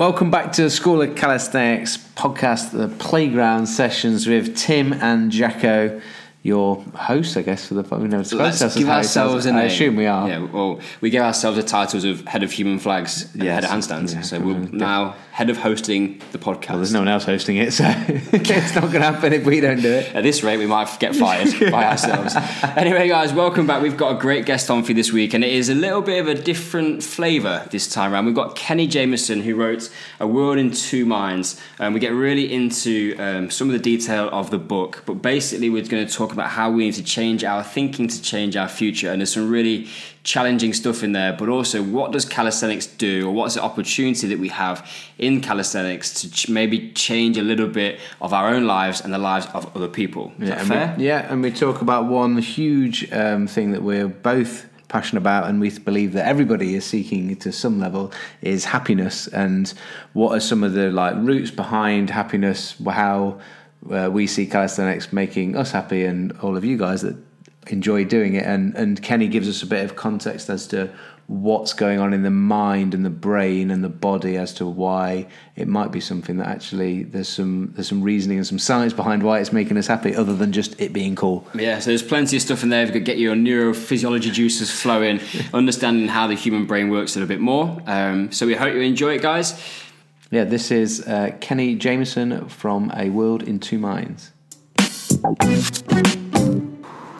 Welcome back to the School of Calisthenics podcast, the playground sessions with Tim and Jacko your hosts, I guess, for the we never Let's give ourselves a name. I assume we are. Yeah, well, we give ourselves the titles of head of human flags and yes. head of handstands. Yeah. So we're now head of hosting the podcast. Well, there's no one else hosting it, so it's not going to happen if we don't do it. At this rate, we might get fired by ourselves. Anyway, guys, welcome back. We've got a great guest on for you this week, and it is a little bit of a different flavour this time around. We've got Kenny Jamieson, who wrote A World in Two Minds, and we get really into um, some of the detail of the book. But basically, we're going to talk talk about how we need to change our thinking to change our future. And there's some really challenging stuff in there, but also what does calisthenics do, or what's the opportunity that we have in calisthenics to ch- maybe change a little bit of our own lives and the lives of other people. Is yeah, fair? We, yeah, and we talk about one huge um, thing that we're both passionate about and we believe that everybody is seeking to some level is happiness and what are some of the like roots behind happiness how uh, we see calisthenics making us happy and all of you guys that enjoy doing it. And, and Kenny gives us a bit of context as to what's going on in the mind and the brain and the body as to why it might be something that actually there's some there's some reasoning and some science behind why it's making us happy other than just it being cool. Yeah, so there's plenty of stuff in there. If you could get your neurophysiology juices flowing, understanding how the human brain works a little bit more. Um, so we hope you enjoy it, guys. Yeah, this is uh, Kenny Jamieson from A World in Two Minds.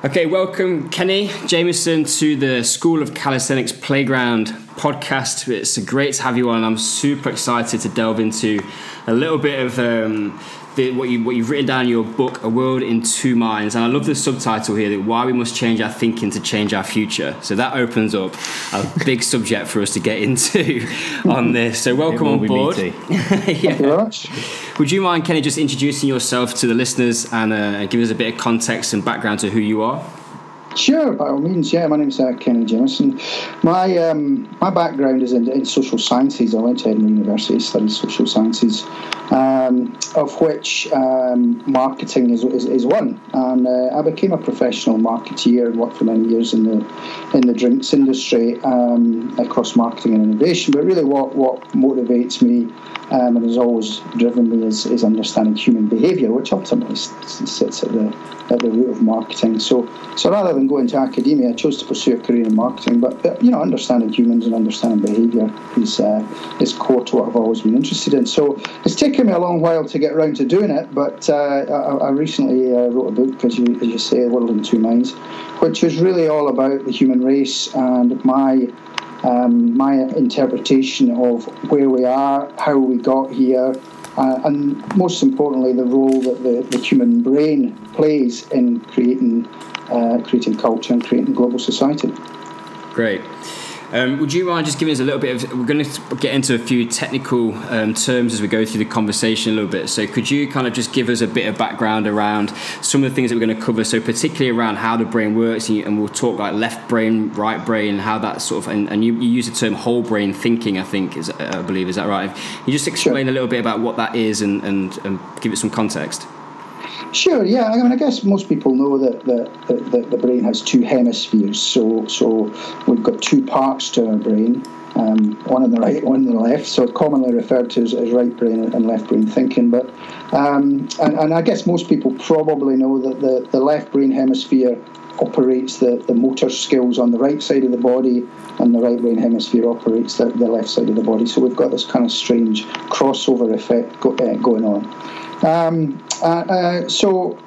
Okay, welcome Kenny Jamieson to the School of Calisthenics Playground podcast. It's great to have you on. I'm super excited to delve into a little bit of um, the, what you what you've written down in your book, A World in Two Minds, and I love the subtitle here that why we must change our thinking to change our future. So that opens up a big subject for us to get into on this. So welcome on board. yeah. Thank you very much. Would you mind, Kenny, just introducing yourself to the listeners and uh, give us a bit of context and background to who you are? Sure, by all means. Yeah, my name's uh, Kenny Jamieson. My um, my background is in, in, social sciences. I went to Edinburgh University, studied social sciences, um, of which um, marketing is, is, is, one. And uh, I became a professional marketeer and worked for many years in the in the drinks industry um, across marketing and innovation. But really, what what motivates me um, and has always driven me is, is understanding human behaviour, which ultimately sits at the at the root of marketing. So, so rather than into academia, I chose to pursue a career in marketing. But, but you know, understanding humans and understanding behaviour is uh, is core to what I've always been interested in. So it's taken me a long while to get around to doing it. But uh, I, I, recently uh, wrote a book, as you as you say, "World in Two Minds," which is really all about the human race and my um, my interpretation of where we are, how we got here, uh, and most importantly, the role that the, the human brain plays in creating, uh, creating culture and creating global society. Great. Um, would you mind just giving us a little bit of? We're going to get into a few technical um, terms as we go through the conversation a little bit. So, could you kind of just give us a bit of background around some of the things that we're going to cover? So, particularly around how the brain works, and we'll talk like left brain, right brain, how that sort of. And, and you, you, use the term whole brain thinking. I think is I believe is that right? Can you just explain sure. a little bit about what that is and, and, and give it some context? Sure, yeah. I mean, I guess most people know that the, that the brain has two hemispheres. So, so we've got two parts to our brain, um, one on the right, one on the left. So, commonly referred to as, as right brain and left brain thinking. But, um, and, and I guess most people probably know that the, the left brain hemisphere operates the, the motor skills on the right side of the body, and the right brain hemisphere operates the, the left side of the body. So, we've got this kind of strange crossover effect go, uh, going on. Um, uh, uh, so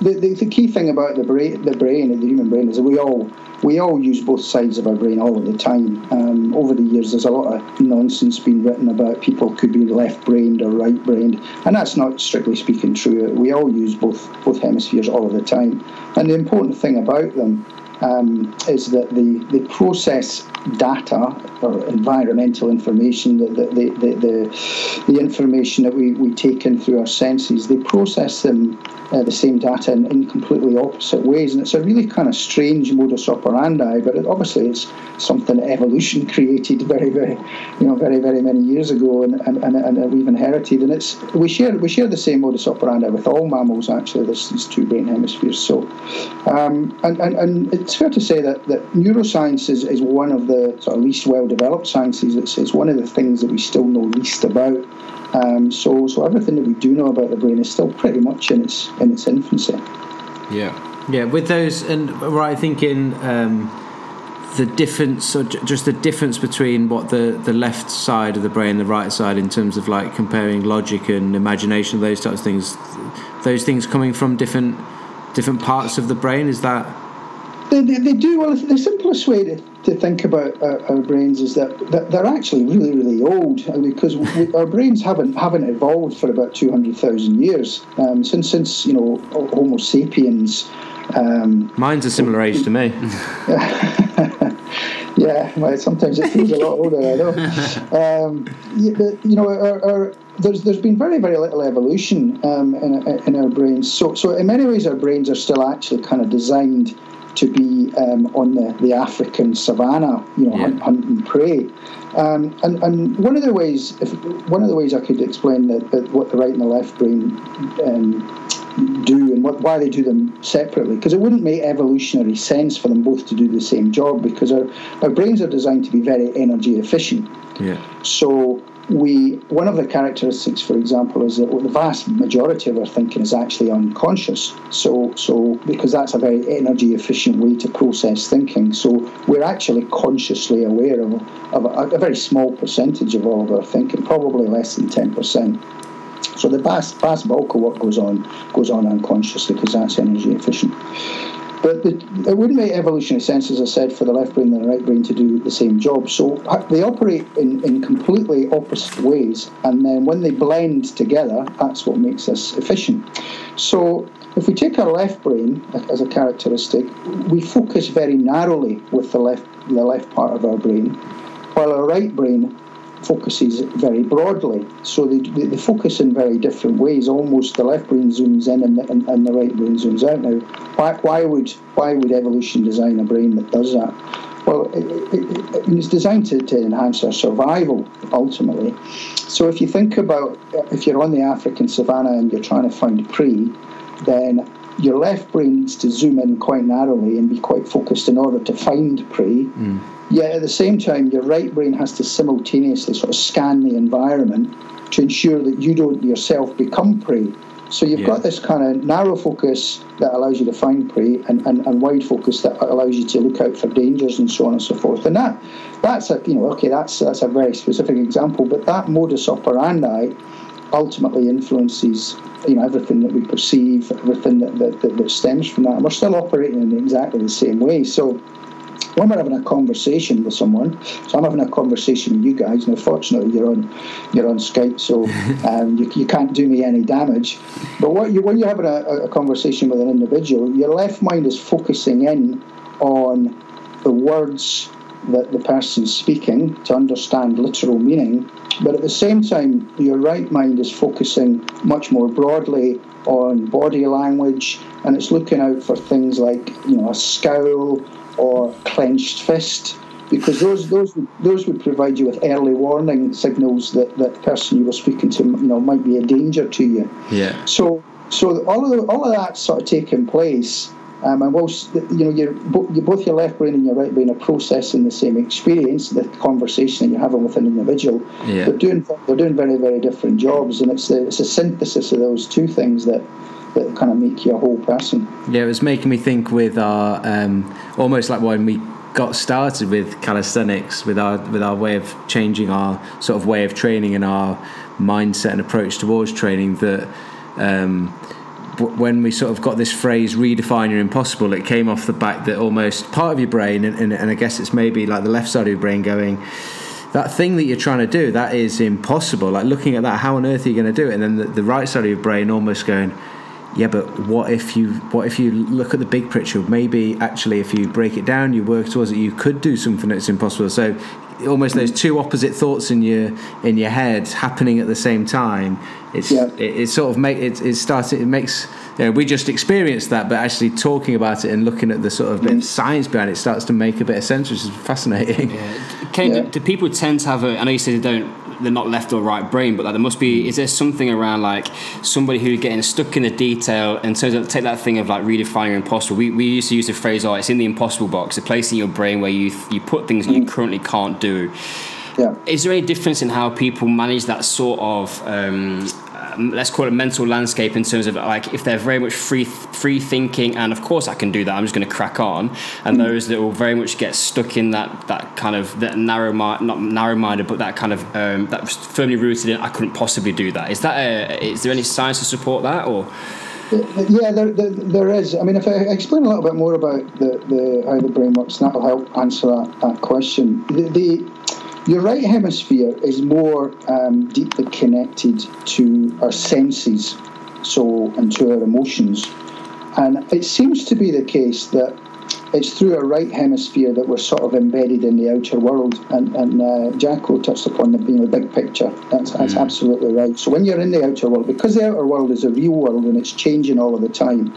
the, the, the, key thing about the brain, the brain the human brain is that we all we all use both sides of our brain all of the time. Um, over the years, there's a lot of nonsense being written about people could be left-brained or right-brained, and that's not strictly speaking true. We all use both both hemispheres all of the time, and the important thing about them um, is that they, they process data or environmental information, the, the, the, the, the information that we, we take in through our senses, they process them uh, the same data in, in, completely opposite ways. And it's a really kind of strange modus operandi, but it, obviously it's something that evolution created very, very, you know, very, very many years ago, and, and, and, and we've inherited. And it's we share we share the same modus operandi with all mammals. Actually, there's these two brain hemispheres. So, um, and, and and it's fair to say that, that neuroscience is, is one of the sort of least well developed sciences. It's, it's one of the things that we still know least about. Um, so, so everything that we do know about the brain is still pretty much in its in its infancy. Yeah. Yeah, with those, and right, I think in um, the difference, so just the difference between what the, the left side of the brain, the right side, in terms of like comparing logic and imagination, those types of things, those things coming from different different parts of the brain, is that? They, they, they do. Well, the simplest way to, to think about our, our brains is that, that they're actually really, really old because we, our brains haven't haven't evolved for about two hundred thousand years um, since since you know Homo sapiens. Um, Mine's a similar age to me. yeah, well, sometimes it feels a lot older. I know. Um, you, you know, our, our, there's there's been very very little evolution um, in, in our brains. So so in many ways, our brains are still actually kind of designed to be um, on the, the African savannah, you know, yeah. hunt, hunt, and prey. Um, and, and one of the ways, if, one of the ways I could explain that, that what the right and the left brain um, do and what, why they do them separately, because it wouldn't make evolutionary sense for them both to do the same job, because our, our brains are designed to be very energy efficient. Yeah. So we one of the characteristics, for example, is that the vast majority of our thinking is actually unconscious. So, so because that's a very energy efficient way to process thinking. So we're actually consciously aware of, of a, a very small percentage of all of our thinking, probably less than ten percent. So the vast, vast bulk of what goes on goes on unconsciously because that's energy efficient. But the, it wouldn't make evolutionary sense, as I said, for the left brain and the right brain to do the same job. So they operate in, in completely opposite ways, and then when they blend together, that's what makes us efficient. So if we take our left brain as a characteristic, we focus very narrowly with the left the left part of our brain, while our right brain focuses very broadly. So they, they, focus in very different ways. Almost the left brain zooms in and the, and, and the right brain zooms out. Now, why, why would why would evolution design a brain that does that? Well, it, it, it, it's designed to, to enhance our survival ultimately. So if you think about if you're on the African savannah and you're trying to find prey, then your left brain needs to zoom in quite narrowly and be quite focused in order to find prey. Mm Yet at the same time, your right brain has to simultaneously sort of scan the environment to ensure that you don't yourself become prey. So you've yeah. got this kind of narrow focus that allows you to find prey and, and, and wide focus that allows you to look out for dangers and so on and so forth. And that that's a you know, okay, that's that's a very specific example, but that modus operandi ultimately influences you know everything that we perceive, everything that, that, that, that stems from that. And we're still operating in exactly the same way. So when we're having a conversation with someone, so I'm having a conversation with you guys. Now, fortunately, you're on you're on Skype, so um, you, you can't do me any damage. But what you, when you're having a, a conversation with an individual, your left mind is focusing in on the words that the person's speaking to understand literal meaning, but at the same time, your right mind is focusing much more broadly on body language and it's looking out for things like you know a scowl or clenched fist because those those those would provide you with early warning signals that that person you were speaking to you know might be a danger to you. Yeah. So so all of the, all of that sort of taking place. Um, and whilst you know you're, both your left brain and your right brain are processing the same experience, the conversation that you're having with an individual, yeah. they're doing they're doing very very different jobs, and it's the, it's a synthesis of those two things that that kind of make you a whole person. Yeah, it was making me think with our um, almost like when we got started with calisthenics, with our with our way of changing our sort of way of training and our mindset and approach towards training that. Um, when we sort of got this phrase redefine your impossible it came off the back that almost part of your brain and, and, and i guess it's maybe like the left side of your brain going that thing that you're trying to do that is impossible like looking at that how on earth are you going to do it and then the, the right side of your brain almost going yeah, but what if you what if you look at the big picture? Maybe actually, if you break it down, you work towards it, you could do something that's impossible. So, almost those two opposite thoughts in your in your head happening at the same time. It's yeah. it, it, sort of make it, it starts it makes you know, we just experienced that, but actually talking about it and looking at the sort of bit of mm. science behind it starts to make a bit of sense, which is fascinating. Yeah. Can, yeah. Do, do, people tend to have a? I know you said they don't they're not left or right brain, but like there must be. Is there something around like somebody who's getting stuck in the detail and so take that thing of like redefining impossible. We, we used to use the phrase, "Oh, it's in the impossible box," a place in your brain where you you put things mm. you currently can't do. Yeah. Is there any difference in how people manage that sort of um, let's call it mental landscape in terms of like if they're very much free free thinking and of course I can do that I'm just going to crack on and mm. those that will very much get stuck in that that kind of that narrow mind not narrow minded but that kind of um, that firmly rooted in I couldn't possibly do that is that a, is there any science to support that or yeah, there, there, there is. I mean, if I explain a little bit more about the, the how the brain works, that'll help answer that, that question. The, the your right hemisphere is more um, deeply connected to our senses, so and to our emotions, and it seems to be the case that it's through our right hemisphere that we're sort of embedded in the outer world. And, and uh, Jacko touched upon the being a big picture. That's, that's mm. absolutely right. So when you're in the outer world, because the outer world is a real world and it's changing all of the time,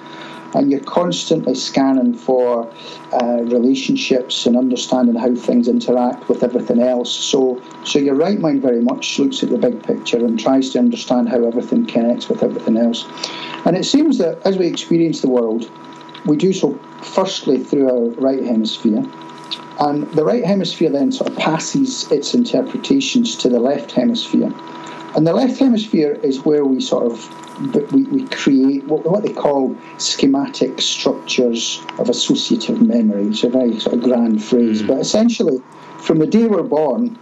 and you're constantly scanning for uh, relationships and understanding how things interact with everything else. So, so your right mind very much looks at the big picture and tries to understand how everything connects with everything else. And it seems that as we experience the world, we do so firstly through our right hemisphere. And the right hemisphere then sort of passes its interpretations to the left hemisphere. And the left hemisphere is where we sort of we, we create what, what they call schematic structures of associative memory. It's a very sort of grand phrase, mm. but essentially, from the day we're born,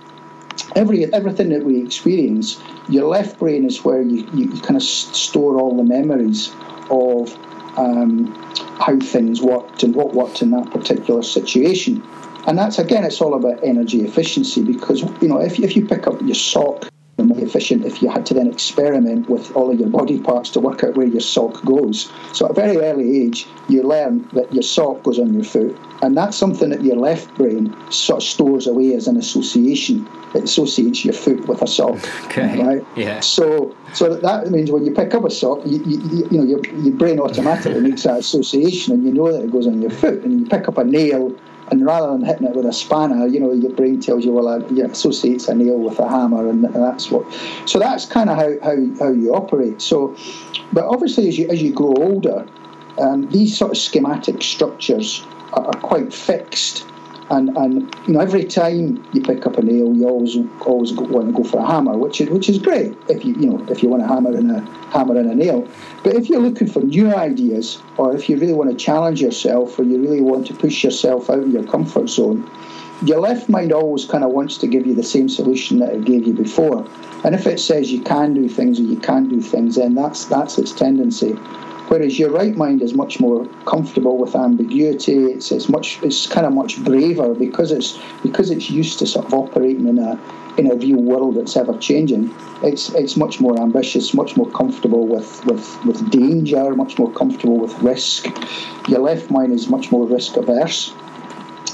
every everything that we experience, your left brain is where you, you, you kind of store all the memories of um, how things worked and what worked in that particular situation. And that's again, it's all about energy efficiency because you know if, if you pick up your sock more efficient if you had to then experiment with all of your body parts to work out where your sock goes. So at a very early age, you learn that your sock goes on your foot, and that's something that your left brain sort of stores away as an association. It associates your foot with a sock. Okay. Right. Yeah. So, so that means when you pick up a sock, you, you, you know your, your brain automatically makes that association, and you know that it goes on your foot. And you pick up a nail and rather than hitting it with a spanner, you know, your brain tells you, well, it associates a nail with a hammer, and that's what. So that's kind of how, how, how you operate. So, but obviously, as you as you grow older, um, these sort of schematic structures are, are quite fixed and and you know every time you pick up a nail, you always always want to go for a hammer, which is which is great if you you know if you want a hammer and a hammer in a nail. But if you're looking for new ideas, or if you really want to challenge yourself, or you really want to push yourself out of your comfort zone, your left mind always kind of wants to give you the same solution that it gave you before. And if it says you can do things or you can't do things, then that's that's its tendency. Whereas your right mind is much more comfortable with ambiguity. It's, it's much it's kind of much braver because it's because it's used to sort of operating in a in a real world that's ever changing. It's it's much more ambitious, much more comfortable with, with, with danger, much more comfortable with risk. Your left mind is much more risk averse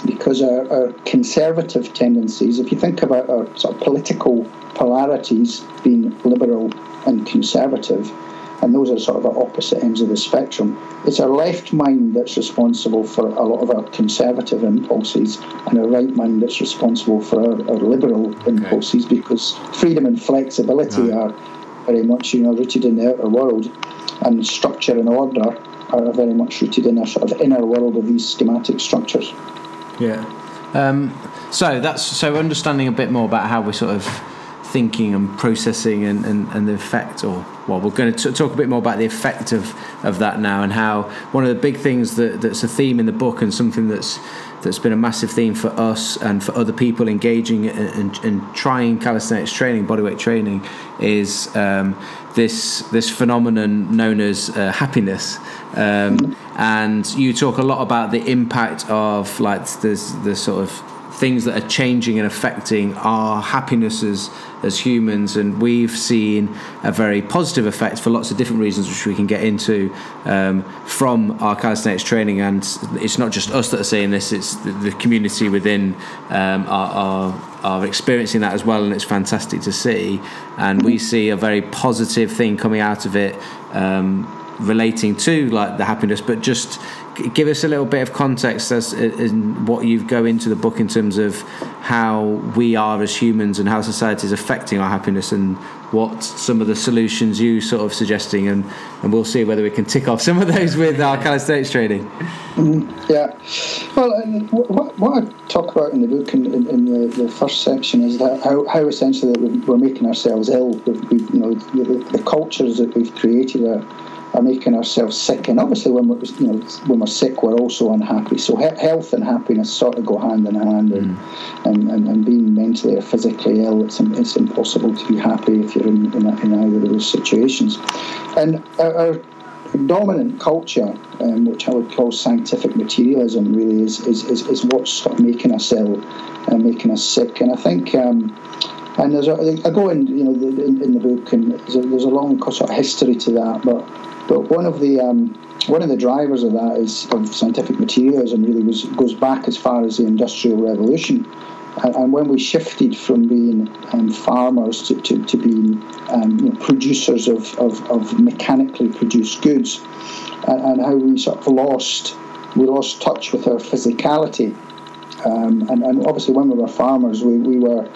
because our, our conservative tendencies, if you think about our sort of political polarities being liberal and conservative, and those are sort of at opposite ends of the spectrum. It's our left mind that's responsible for a lot of our conservative impulses, and our right mind that's responsible for our, our liberal impulses okay. because freedom and flexibility are very much you know rooted in the outer world, and structure and order are very much rooted in a sort of inner world of these schematic structures. Yeah. Um, so that's so understanding a bit more about how we sort of thinking and processing and, and, and the effect or well we're going to t- talk a bit more about the effect of, of that now and how one of the big things that, that's a theme in the book and something that's that's been a massive theme for us and for other people engaging and, and trying calisthenics training, bodyweight training, is um, this this phenomenon known as uh, happiness. Um, and you talk a lot about the impact of like the the sort of things that are changing and affecting our happiness as as humans, and we've seen a very positive effect for lots of different reasons, which we can get into um, from our calisthenics training. And it's not just us that are saying this; it's the, the community within um, are, are, are experiencing that as well, and it's fantastic to see. And we see a very positive thing coming out of it. Um, relating to like the happiness, but just give us a little bit of context as in what you go into the book in terms of how we are as humans and how society is affecting our happiness and what some of the solutions you sort of suggesting and, and we'll see whether we can tick off some of those with our calisthenics training. Mm, yeah. Well, what, what I talk about in the book in, in, in the, the, first section is that how, how essentially we're making ourselves ill. We've, you know, the, the cultures that we've created are are making ourselves sick. And obviously, when we're you know when we're sick, we're also unhappy. So he- health and happiness sort of go hand in hand. And, mm. and, and, and, being mentally or physically ill, it's it's impossible to be happy if you're in, in, in either of those situations. And our, our dominant culture, um, which I would call scientific materialism, really is is, is, is what's sort of making us ill and making us sick. And I think. Um, and there's a, I go in, you know, in, in the book, and there's a, there's a long sort of history to that. But but one of the um, one of the drivers of that is of scientific materialism really was, goes back as far as the Industrial Revolution. And, and when we shifted from being um, farmers to, to, to being um, you know, producers of, of, of, mechanically produced goods, and, and, how we sort of lost we lost touch with our physicality. Um, and, and, obviously, when we were farmers, we, we were,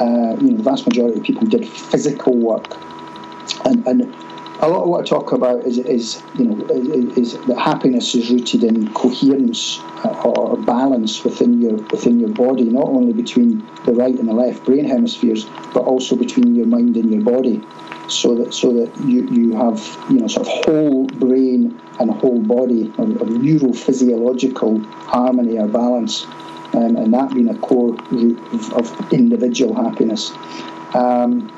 uh, you know, the vast majority of people did physical work. And, and a lot of what I talk about is, is you know, is, is that happiness is rooted in coherence uh, or balance within your within your body, not only between the right and the left brain hemispheres, but also between your mind and your body, so that so that you, you have you know sort of whole brain and whole body, a, a neurophysiological harmony or balance, um, and that being a core root of, individual happiness. Um,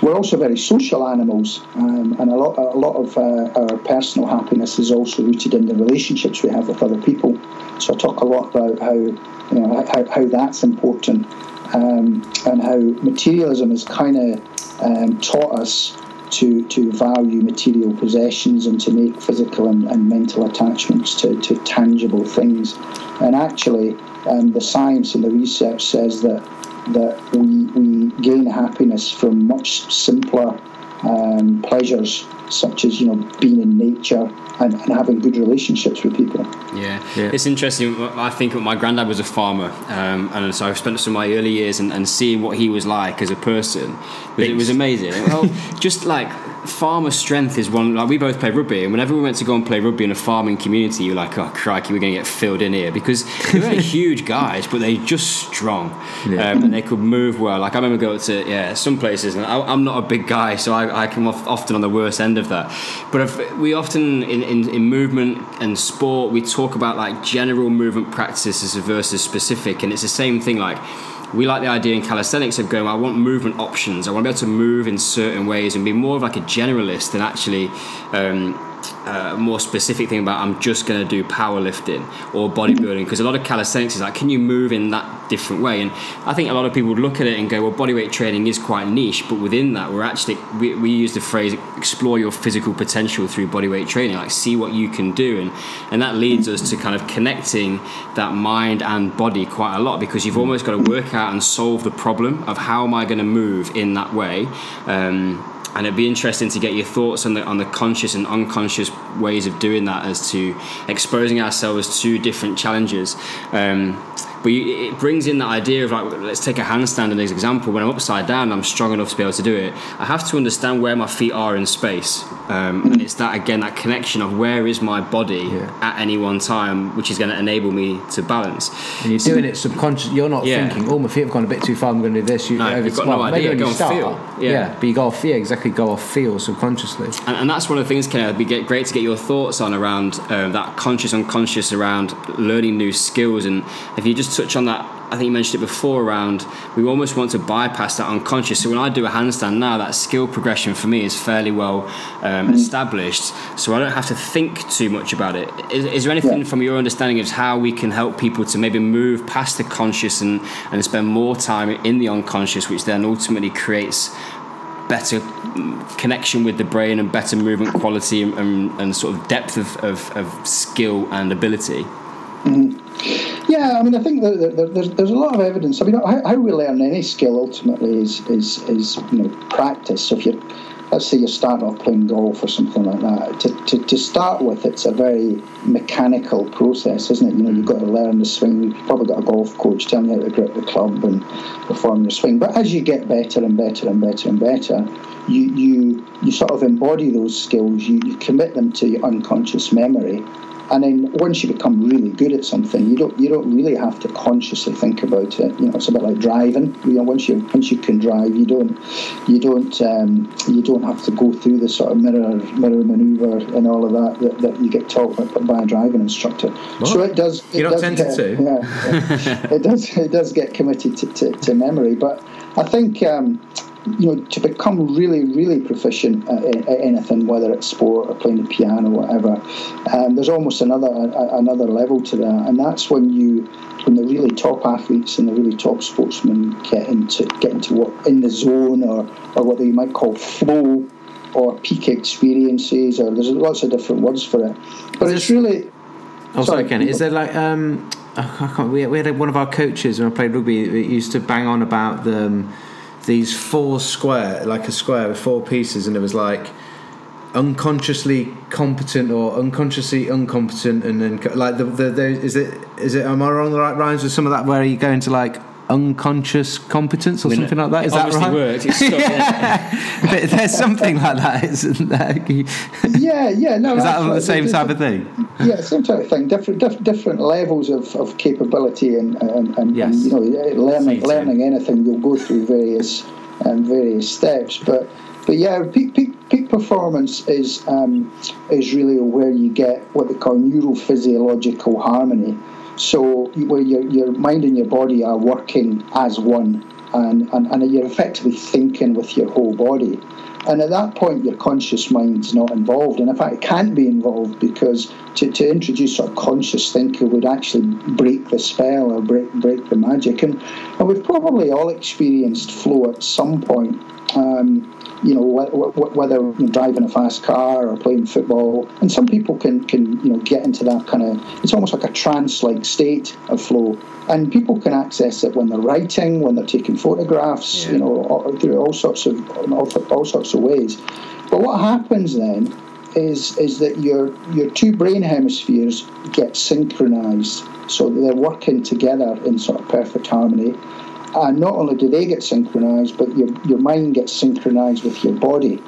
we're also very social animals, um, and a lot, a lot of uh, our personal happiness is also rooted in the relationships we have with other people. So I talk a lot about how, you know, how, how that's important, um, and how materialism has kind of um, taught us to, to value material possessions and to make physical and, and mental attachments to, to tangible things. And actually, um, the science and the research says that that we, we gain happiness from much simpler um, pleasures, such as you know being in nature and, and, having good relationships with people. Yeah. yeah. it's interesting. I think my granddad was a farmer, um, and so I've spent some of my early years and, and seeing what he was like as a person. It was amazing. well, just like farmer strength is one. Like we both play rugby, and whenever we went to go and play rugby in a farming community, you're like, oh crikey, we're going to get filled in here because they were huge guys, but they just strong, yeah. um, and they could move well. Like I remember going to yeah some places, and I, am not a big guy, so I, I come off often on the worst end of that. But if, we often in, in, in movement and sport, we talk about like general movement practices versus specific, and it's the same thing like we like the idea in calisthenics of going, I want movement options. I want to be able to move in certain ways and be more of like a generalist than actually um, a more specific thing about I'm just going to do powerlifting or bodybuilding because a lot of calisthenics is like, can you move in that different way? And I think a lot of people would look at it and go, well, bodyweight training is quite niche, but within that, we're actually we, we use the phrase explore your physical potential through bodyweight training, like see what you can do, and and that leads us to kind of connecting that mind and body quite a lot because you've almost got to work out and solve the problem of how am I going to move in that way. Um, and it'd be interesting to get your thoughts on the on the conscious and unconscious ways of doing that as to exposing ourselves to different challenges. Um, but you, it brings in the idea of like, let's take a handstand as an example. When I'm upside down, I'm strong enough to be able to do it. I have to understand where my feet are in space, um, and it's that again that connection of where is my body yeah. at any one time, which is going to enable me to balance. And you're doing it subconscious. You're not yeah. thinking, "Oh, my feet have gone a bit too far. I'm going to do this." You, no, you've got well, no idea. Go start, feel. Yeah. yeah. but you go off feel exactly. Go off feel subconsciously, and, and that's one of the things. Ken, it'd be great to get your thoughts on around uh, that conscious unconscious around learning new skills, and if you just touch on that I think you mentioned it before around we almost want to bypass that unconscious. So when I do a handstand now, that skill progression for me is fairly well um, mm. established. So I don't have to think too much about it. Is, is there anything yeah. from your understanding of how we can help people to maybe move past the conscious and, and spend more time in the unconscious, which then ultimately creates better connection with the brain and better movement quality and, and, and sort of depth of, of, of skill and ability? Mm. Yeah, I mean, I think that there's, there's a lot of evidence. I mean, how, we learn any skill ultimately is, is, is you know practice. So if you're let's say you start off playing golf or something like that. To, to, to start with, it's a very mechanical process, isn't it? You know, you've got to learn the swing. You've probably got a golf coach telling you how to grip the club and perform your swing. But as you get better and better and better and better, you you you sort of embody those skills. You, you commit them to your unconscious memory, and then once you become really good at something, you don't you don't really have to consciously think about it. You know, it's a bit like driving. You know, once you once you can drive, you don't you don't um, you don't have to go through the sort of mirror mirror maneuver and all of that that, that you get taught by, a driving instructor. What? So it does. It You're not tempted get, to? Yeah, it does. It does get committed to, to, to memory, but I think. Um, you know, to become really, really proficient at, at, anything, whether it's sport or playing the piano or whatever, um, there's almost another a, another level to that, and that's when you, when the really top athletes and the really top sportsmen get into get into what in the zone or or what they might call flow or peak experiences, or there's lots of different words for it, but it's really. Oh, sorry, Sorry. Ken. Is there like um, I can't, we, we had one of our coaches when I played rugby. that used to bang on about the um, these four square, like a square with four pieces, and it was like unconsciously competent or unconsciously incompetent, and then like the, the, the is it is it am I wrong the right rhymes with some of that where you go into like unconscious competence or mean, something like that. Is it Is that right? works. It's stuck, But there's something like that, isn't there? Yeah, yeah, no. that that's the same type of thing? yeah, same type of thing. Different, diff- different levels of, of capability and and, and, Yes. and you know learning Feature. learning anything. You'll go through various um, various steps, but but yeah, peak peak, peak performance is um, is really where you get what they call neurophysiological harmony. So where your your mind and your body are working as one, and, and, and you're effectively thinking with your whole body. And at that point, your conscious mind's not involved. And in fact, it can't be involved because to, to introduce sort of conscious thinking would actually break the spell or break, break the magic. And, and we've probably all experienced flow at some point. Um, you know, wh- wh- whether you know, driving a fast car or playing football, and some people can, can you know get into that kind of it's almost like a trance-like state of flow, and people can access it when they're writing, when they're taking photographs, Yeah. you know, all, through all sorts of all, all sorts of ways. But what happens then is is that your your two brain hemispheres get synchronized, so they're working together in sort of perfect harmony. And not only do they get synchronized, but your, your mind gets synchronized with your body.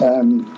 Um,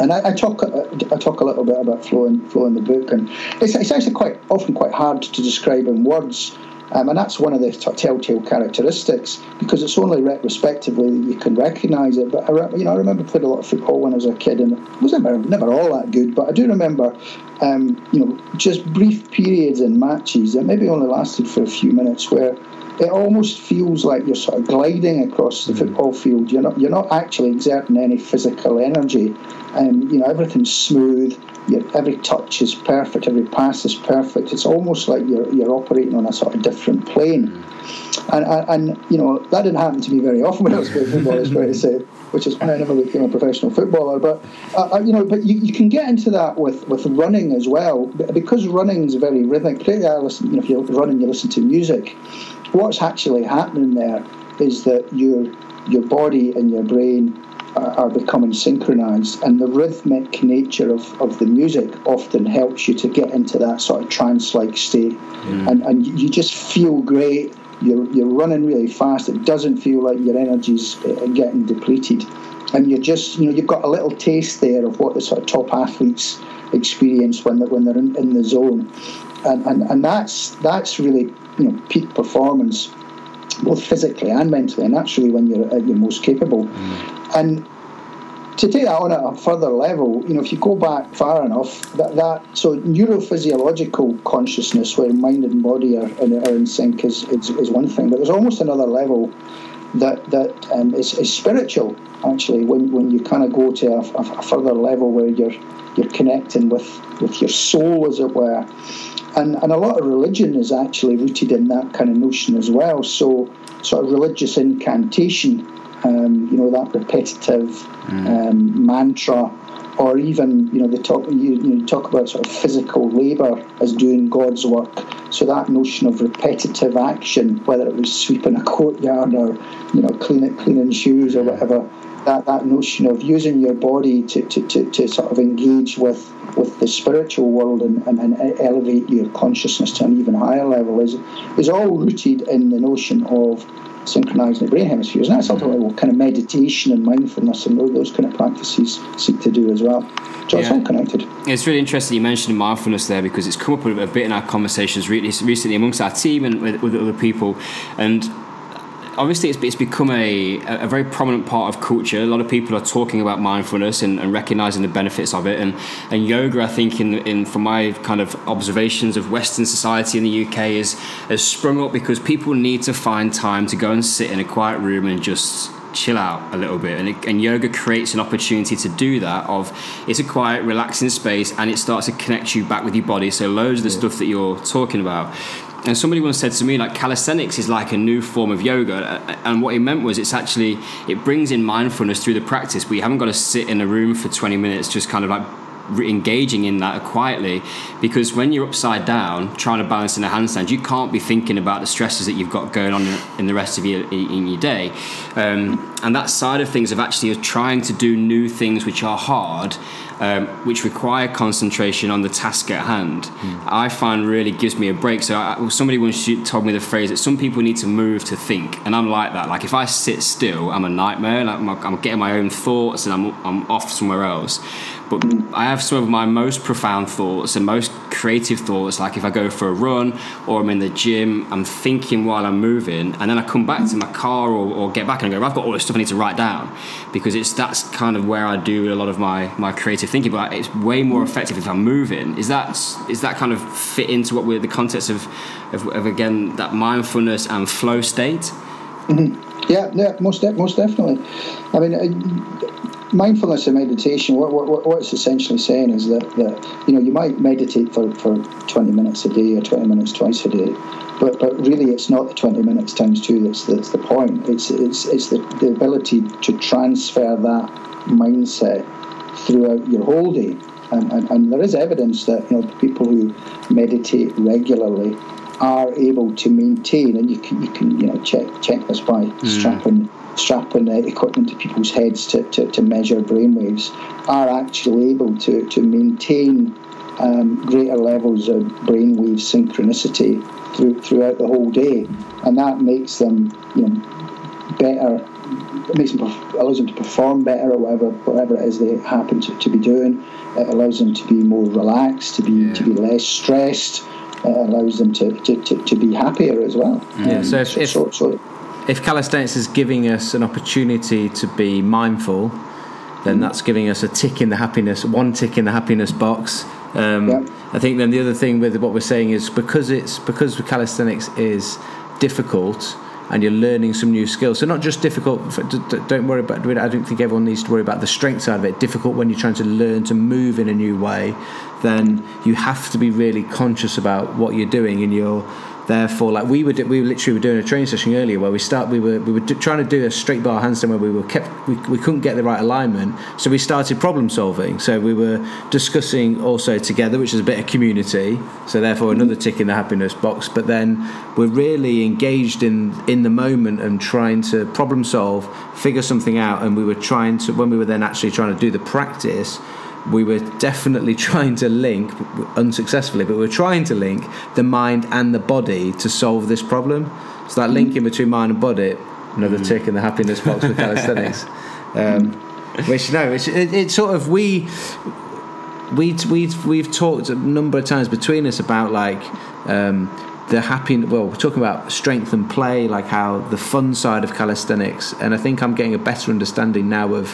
and I, I talk I talk a little bit about flow in, flow in the book, and it's, it's actually quite often quite hard to describe in words. Um, and that's one of the telltale characteristics because it's only retrospectively that you can recognise it. But I, you know, I remember playing a lot of football when I was a kid, and it was never never all that good. But I do remember, um, you know, just brief periods in matches that maybe only lasted for a few minutes where it almost feels like you're sort of gliding across the football field. You're not you're not actually exerting any physical energy, and you know everything's smooth. Your, every touch is perfect. Every pass is perfect. It's almost like you're you're operating on a sort of different plane. And, and, and you know that didn't happen to me very often when I was playing football. It's fair to say, which is why I never became a professional footballer. But uh, uh, you know, but you, you can get into that with, with running as well because running is very rhythmic. Particularly, I listen, you know, if you're running, you listen to music. What's actually happening there is that your your body and your brain are, are becoming synchronized, and the rhythmic nature of, of the music often helps you to get into that sort of trance-like state, and and you- you just feel great. You're you're running really fast. It doesn't feel like your energy's uh, getting depleted, and you're just you know you've got a little taste there of what the sort of top athletes experience when they're when they're in, in the zone, and, and and that's that's really you know peak performance both physically and mentally, and actually when you're at your most capable. And to take that on at a further level, you know, if you go back far enough, that, that so neurophysiological consciousness, where mind and body are, are in sync, is, is, is one thing. But there's almost another level that that um, is, is spiritual. Actually, when, when you kind of go to a, a, a further level where you're you're connecting with, with your soul, as it were. And, and a lot of religion is actually rooted in that kind of notion as well. So, sort of religious incantation, um, you know, that repetitive um, mantra, or even, you know, they talk, you, you talk about sort of physical labour as doing God's work. So that notion of repetitive action, whether it was sweeping a courtyard or, you know, cleaning, cleaning shoes or whatever, that, that notion of using your body to, to, to, to sort of engage with with the spiritual world and, and, and, elevate your consciousness to an even higher level is is all rooted in the notion of synchronizing the brain hemispheres. And that's ultimately what mm-hmm. kind of meditation and mindfulness and those kind of practices seek to do as well. So yeah. it's all connected. It's really interesting you mentioned mindfulness there because it's come up a bit in our conversations recently amongst our team and with, with other people. And obviously it's, it's become a, a very prominent part of culture. A lot of people are talking about mindfulness and, and recognizing the benefits of it. And, and yoga, I think, in, in from my kind of observations of Western society in the UK, is has sprung up because people need to find time to go and sit in a quiet room and just chill out a little bit. And, it, and, yoga creates an opportunity to do that of it's a quiet relaxing space and it starts to connect you back with your body. So loads of the yeah. stuff that you're talking about. And somebody once said to me like calisthenics is like a new form of yoga. Uh, uh, and what he meant was it's actually it brings in mindfulness through the practice but you haven't got to sit in a room for 20 minutes just kind of like engaging in that quietly because when you're upside down trying to balance in a handstand you can't be thinking about the stresses that you've got going on in the rest of your in your day. Um, and that side of things of actually trying to do new things which are hard um, which require concentration on the task at hand, mm. I find really gives me a break. So I, somebody once told me the phrase that some people need to move to think, and I'm like that. Like if I sit still, I'm a nightmare. Like I'm, I'm getting my own thoughts, and I'm I'm off somewhere else. But I have some of my most profound thoughts and most creative thoughts, like if I go for a run or I'm in the gym, I'm thinking while I'm moving, and then I come back to my car or, or get back and I go, I've got all this stuff I need to write down because it's that's kind of where I do a lot of my, my creative thinking. But it's way more effective if I'm moving. Is that is that kind of fit into what we're the context of, of, of again that mindfulness and flow state? Mm-hmm. Yeah, yeah, most de- most definitely. I mean, mindfulness and meditation, what, what, what it's essentially saying is that, that you know you might meditate for, for 20 minutes a day or 20 minutes twice a day, but but really it's not the 20 minutes times two that's that's the point. It's it's it's the, the ability to transfer that mindset throughout your whole day. And, and, and there is evidence that you know people who meditate regularly are able to maintain, and you can you can you know check check this by mm. strapping strapping uh, equipment to people's heads to, to, to measure brainwaves, are actually able to, to maintain um, greater levels of brainwave synchronicity through, throughout the whole day, and that makes them you know better. It makes them allows them to perform better or whatever whatever it is they happen to, to be doing. It allows them to be more relaxed, to be yeah. to be less stressed. It allows them to, to, to, to be happier as well. Yeah. Um, so if, so, if, so, so if calisthenics is giving us an opportunity to be mindful, then that's giving us a tick in the happiness, one tick in the happiness box. Um, yeah. I think then the other thing with what we're saying is because it's because calisthenics is difficult and you're learning some new skills. So not just difficult. Don't worry about. I don't think everyone needs to worry about the strength side of it. Difficult when you're trying to learn to move in a new way. Then you have to be really conscious about what you're doing and you're Therefore, like we were, we were literally were doing a training session earlier where we start, we were we were trying to do a straight bar handstand where we were kept, we, we couldn't get the right alignment, so we started problem solving. So we were discussing also together, which is a bit of community. So therefore, another mm-hmm. tick in the happiness box. But then we're really engaged in in the moment and trying to problem solve, figure something out, and we were trying to when we were then actually trying to do the practice we were definitely trying to link, unsuccessfully, but we were trying to link the mind and the body to solve this problem. So that linking between mind and body, another mm. tick in the happiness box with calisthenics. Um, which no, it's it, it, sort of we we we we've talked a number of times between us about like. Um, the happy well we're talking about strength and play like how the fun side of calisthenics and i think i'm getting a better understanding now of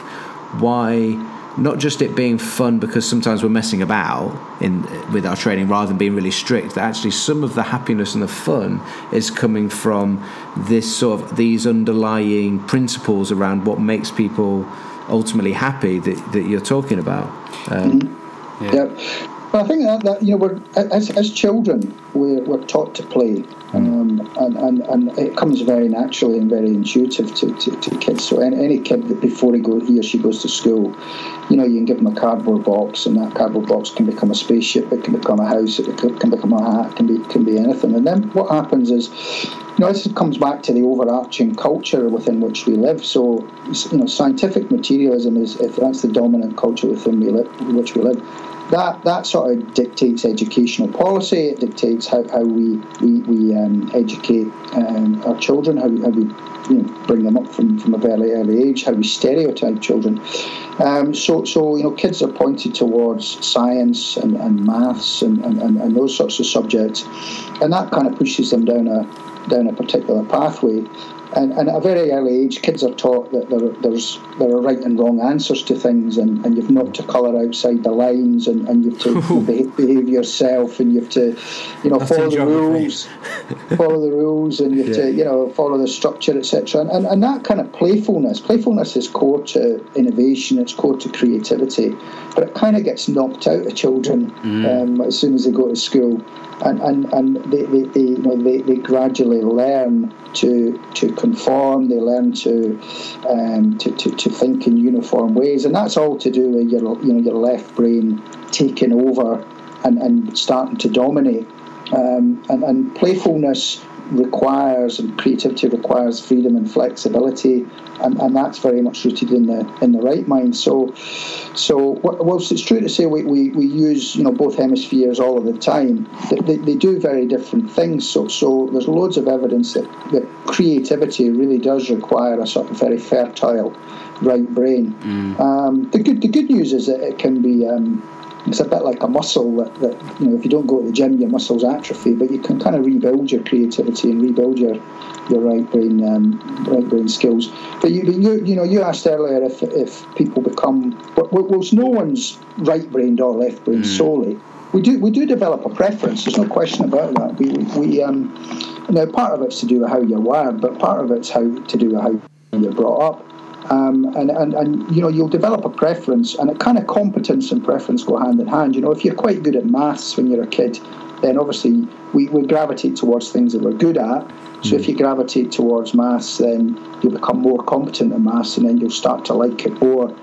why not just it being fun because sometimes we're messing about in with our training rather than being really strict that actually some of the happiness and the fun is coming from this sort of these underlying principles around what makes people ultimately happy that, that you're talking about um, mm-hmm. yeah. yeah. But I think that, that you know, we're as, as children, we're, we're taught to play, mm. And, and, and it comes very naturally and very intuitive to, to, to kids. So any, any kid that before he go he or she goes to school, you know, you can give them a cardboard box, and that cardboard box can become a spaceship, it can become a house, it can become a hat, it can be can be anything. And then what happens is, you know, this comes back to the overarching culture within which we live. So, you know, scientific materialism is if that's the dominant culture within we live, which we live that that sort of dictates educational policy. It dictates how, how we we, we um, educate um, our children, how, how we you know, bring them up from, from a very early age, how we stereotype children. Um, so so you know kids are pointed towards science and, and maths and, and, and those sorts of subjects, and that kind of pushes them down a down a particular pathway. And, and, at a very early age, kids are taught that there, there's there are right and wrong answers to things, and, and you've not to colour outside the lines, and, and you've to behave, behave, yourself, and you've to, you know, follow the rules, follow the rules, and you've yeah. to, you know, follow the structure, etc. And, and that kind of playfulness, playfulness is core to innovation, it's core to creativity, but it kind of gets knocked out of children mm. um, as soon as they go to school and, and, and they, they, they, you know, they, they gradually learn to to conform, they learn to, um, to, to, to think in uniform ways, and that's all to do with your you know your left brain taking over and, and starting to dominate. Um, and, and playfulness requires and creativity requires freedom and flexibility, and, and that's very much rooted in the in the right mind. So, so whilst it's true to say we, we, we use you know both hemispheres all of the time, they, they do very different things. So so there's loads of evidence that, that creativity really does require a sort of very fertile right brain. Mm. Um, the good the good news is that it can be um, it's a bit like a muscle that, that, you know if you don't go to the gym your muscles atrophy but you can kind of rebuild your creativity and rebuild your your right brain um, right brain skills. But you, you you know you asked earlier if if people become well no one's right brained or left brained mm. solely. We do we do develop a preference there's no question about that. We we um now part of it's to do with how you're wired but part of it's how to do with how you're brought up um, and, and, and, you know, you'll develop a preference, and a kind of competence and preference go hand in hand. You know, if you're quite good at maths when you're a kid, then obviously we, we gravitate towards things that we're good at. So if hmm. you gravitate towards maths, then you'll become more competent at maths, and then you'll start to like it more.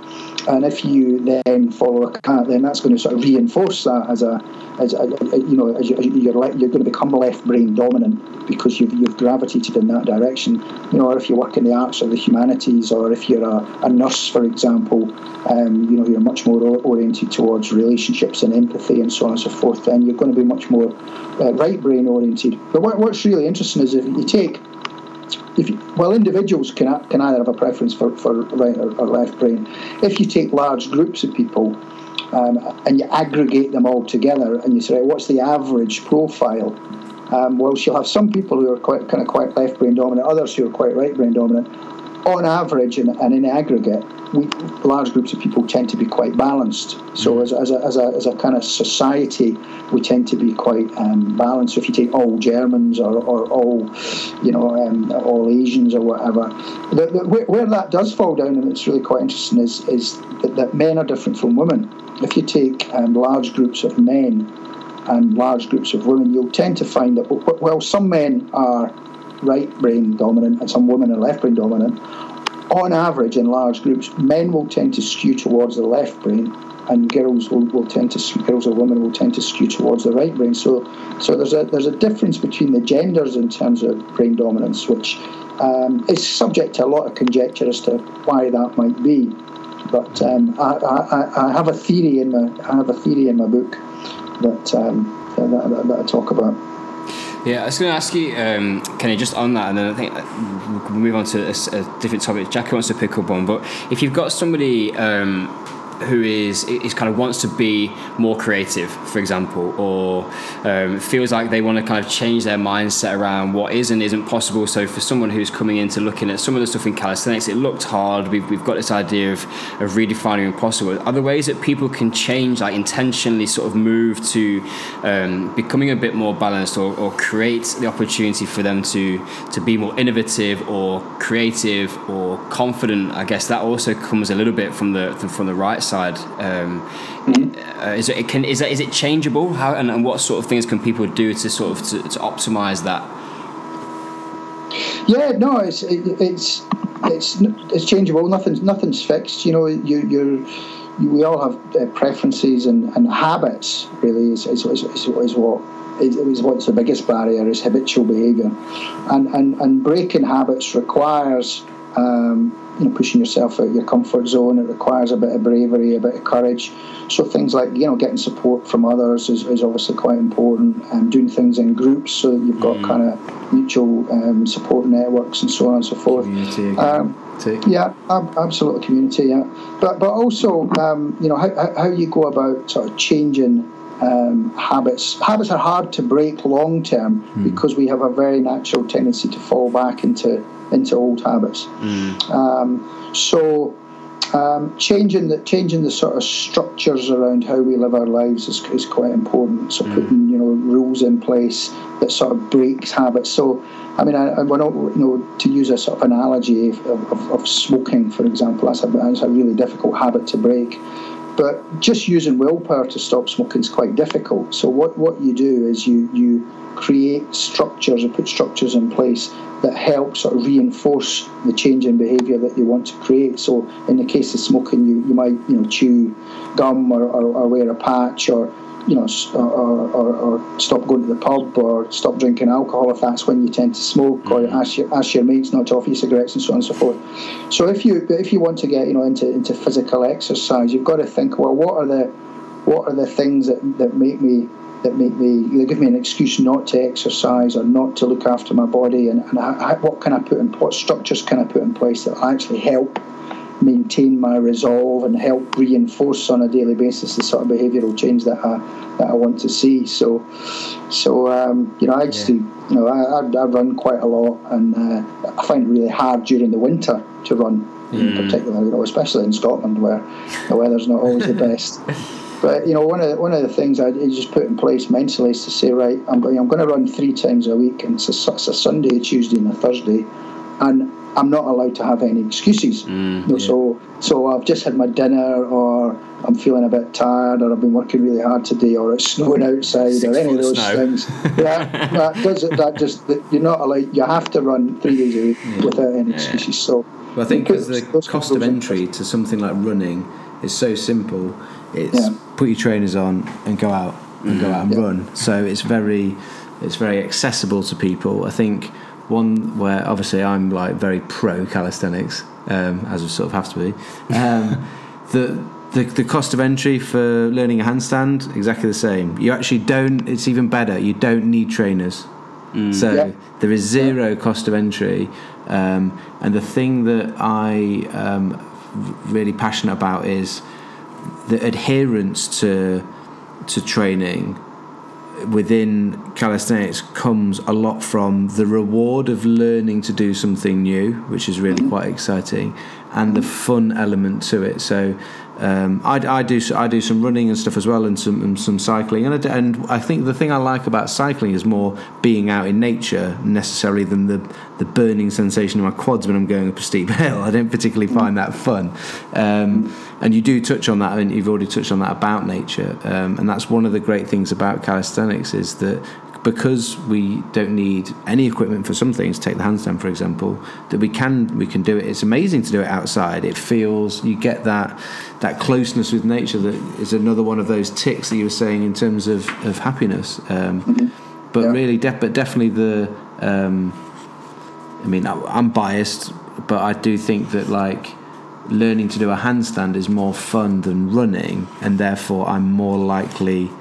And if you then follow a cat, then that's going to sort of reinforce that as a, as a, you know, as you're, you're going to become left brain dominant because you've, you've gravitated in that direction. You know, or if you work in the arts or the humanities, or if you're a, a nurse, for example, um, you know, you're much more oriented towards relationships and empathy and so on and so forth. Then you're going to be much more uh, right brain oriented. But what, what's really interesting is if you take if you, well, individuals can can either have a preference for, for right or, or left brain. If you take large groups of people um, and you aggregate them all together, and you say, what's the average profile? Um, well, you'll have some people who are quite kind of quite left brain dominant, others who are quite right brain dominant. On average and, and in aggregate, we, large groups of people tend to be quite balanced. So mm. as, as, a, as, a, as a kind of society, we tend to be quite um, balanced. So if you take all Germans or, or all, you know, um, all Asians or whatever, the, the, where, where, that does fall down, and it's really quite interesting, is, is that, that men are different from women. If you take um, large groups of men and large groups of women, you'll tend to find that, well, some men are right brain dominant and some women are left brain dominant on average, in large groups, men will tend to skew towards the left brain, and girls will, will tend to girls or women will tend to skew towards the right brain. So, so there's a there's a difference between the genders in terms of brain dominance, which um, is subject to a lot of conjecture as to why that might be. But um, I, I, I, have a theory in my I have a theory in my book that um, that, that, that I talk about. Yeah, I was going to ask you, um, Kenny, just on that, and then I think we'll move on to a, a different topic. Jackie wants to pick up on, but if you've got somebody um, who is is kind of wants to be more creative, for example, or um, feels like they want to kind of change their mindset around what is and isn't possible. So for someone who's coming into looking at some of the stuff in calisthenics, it looked hard. We've, we've got this idea of, of redefining impossible. Are there ways that people can change, like intentionally sort of move to um, becoming a bit more balanced or, or create the opportunity for them to, to be more innovative or creative or confident? I guess that also comes a little bit from the from the right side. Um, mm-hmm. uh, is it can is that is it changeable? How and, and, what sort of things can people do to sort of to, to optimize that? Yeah, no, it's it, it's it's it's changeable. Nothing's nothing's fixed. You know, you you're. You, we all have uh, preferences and, and habits. Really, is, is, is, is what is, is what's the biggest barrier is habitual behaviour, and, and and breaking habits requires um, you know pushing yourself out of your comfort zone. It requires a bit of bravery, a bit of courage. So things like you know getting support from others is, is obviously quite important, and doing things in groups so that you've got mm. kind of mutual um, support networks and so on and so forth. Community. Um, yeah, absolutely community. Yeah, but but also um, you know how, how you go about sort of changing um, habits. Habits are hard to break long term mm. because we have a very natural tendency to fall back into into old habits. Mm. Um, so um, changing the changing the sort of structures around how we live our lives is, is quite important. So mm. putting you know rules in place that sort of breaks habits. So I mean, I, I to, you know, to use a sort of analogy of, of, of smoking, for example, that's a, that's a really difficult habit to break. But just using willpower to stop smoking is quite difficult. So what, what you do is you, you create structures or put structures in place that help sort of reinforce the change in behaviour that you want to create. So in the case of smoking, you, you might you know chew gum or, or, or wear a patch or you know, or, or, or, stop going to the pub or stop drinking alcohol if that's when you tend to smoke, mm-hmm. or ask your, ask your mates not to offer you cigarettes and so on and so forth. So if you if you want to get you know into into physical exercise, you've got to think, well, what are the what are the things that, that make me that make me they give me an excuse not to exercise or not to look after my body, and, and I, what can I put in what structures can I put in place that will actually help maintain my resolve and help reinforce on a daily basis the sort of behavioural change that I that I want to see. So, so um, you know, I actually, yeah. you know, I, I, run quite a lot, and uh, I find it really hard during the winter to run, mm. in particular, you know, especially in Scotland where the weather's not always the best. But you know, one of the, one of the things I just put in place mentally is to say, right, I'm going I'm going to run three times a week, and it's a, it's a Sunday, a Tuesday, and a Thursday, and I'm not allowed to have any excuses. Mm, you know, yeah. So so I've just had my dinner, or I'm feeling a bit tired, or I've been working really hard today, or it's snowing outside, Six or any of those snow. things. yeah, that does it. That just that you're not allowed. You have to run three days a week yeah. without any excuses. So well, I think because the cost of entry to something like running is so simple. It's yeah. put your trainers on and go out and mm-hmm. go out and run. So it's very it's very accessible to people. I think one where obviously I'm like very pro calisthenics, um, as we sort of have to be. Um, the, the the cost of entry for learning a handstand exactly the same. You actually don't. It's even better. You don't need trainers. Mm. So yeah. there is zero cost of entry, um, and the thing that I um, really passionate about is the adherence to to training within calisthenics comes a lot from the reward of learning to do something new, which is really mm-hmm. quite exciting, and the fun element to it. So um, I, I, do I do some running and stuff as well, and some and some cycling, and I, and I think the thing I like about cycling is more being out in nature necessarily than the the burning sensation in my quads when I'm going up a steep hill. I don't particularly find that fun. Um, and you do touch on that, I mean, you've already touched on that about nature, um, and that's one of the great things about calisthenics is that because we don't need any equipment for some things, take the handstand for example, that we can we can do it. It's amazing to do it outside. It feels you get that that closeness with nature that is another one of those ticks that you were saying in terms of, of happiness. Um, mm-hmm. But yeah. really, but definitely the. Um, I mean, I'm biased, but I do think that like learning to do a handstand is more fun than running, and therefore I'm more likely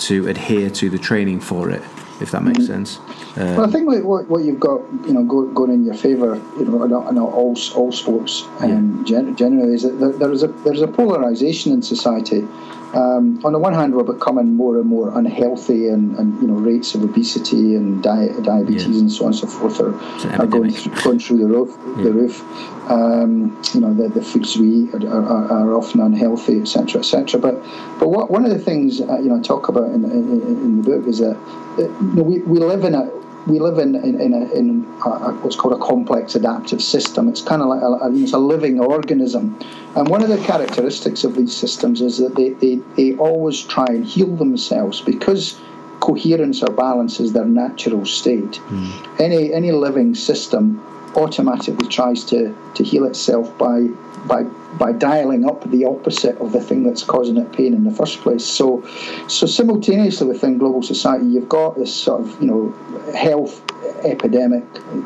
to adhere to the training for it if that makes mm-hmm. sense. Um, well, I think what, what you've got, you know, go, going in your favour, you know, in all all sports um, yeah. generally is that there is a there's a polarisation in society. Um, on the one hand, we're becoming more and more unhealthy, and, and you know rates of obesity and di- diabetes yeah. and so on and so forth are, are going, th- going through the roof. Yeah. The roof. Um, you know the, the foods we eat are, are, are often unhealthy, etc., etc. But but what, one of the things uh, you know I talk about in, in, in the book is that uh, you know, we, we live in a we live in in, in, a, in a, what's called a complex adaptive system. It's kind of like a, it's a living organism, and one of the characteristics of these systems is that they, they, they always try and heal themselves because coherence or balance is their natural state. Mm. Any any living system automatically tries to, to heal itself by by by dialing up the opposite of the thing that's causing it pain in the first place. So so simultaneously within global society you've got this sort of, you know, health epidemic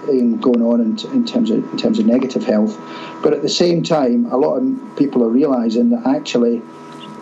um, going on in, in terms of in terms of negative health. But at the same time a lot of people are realizing that actually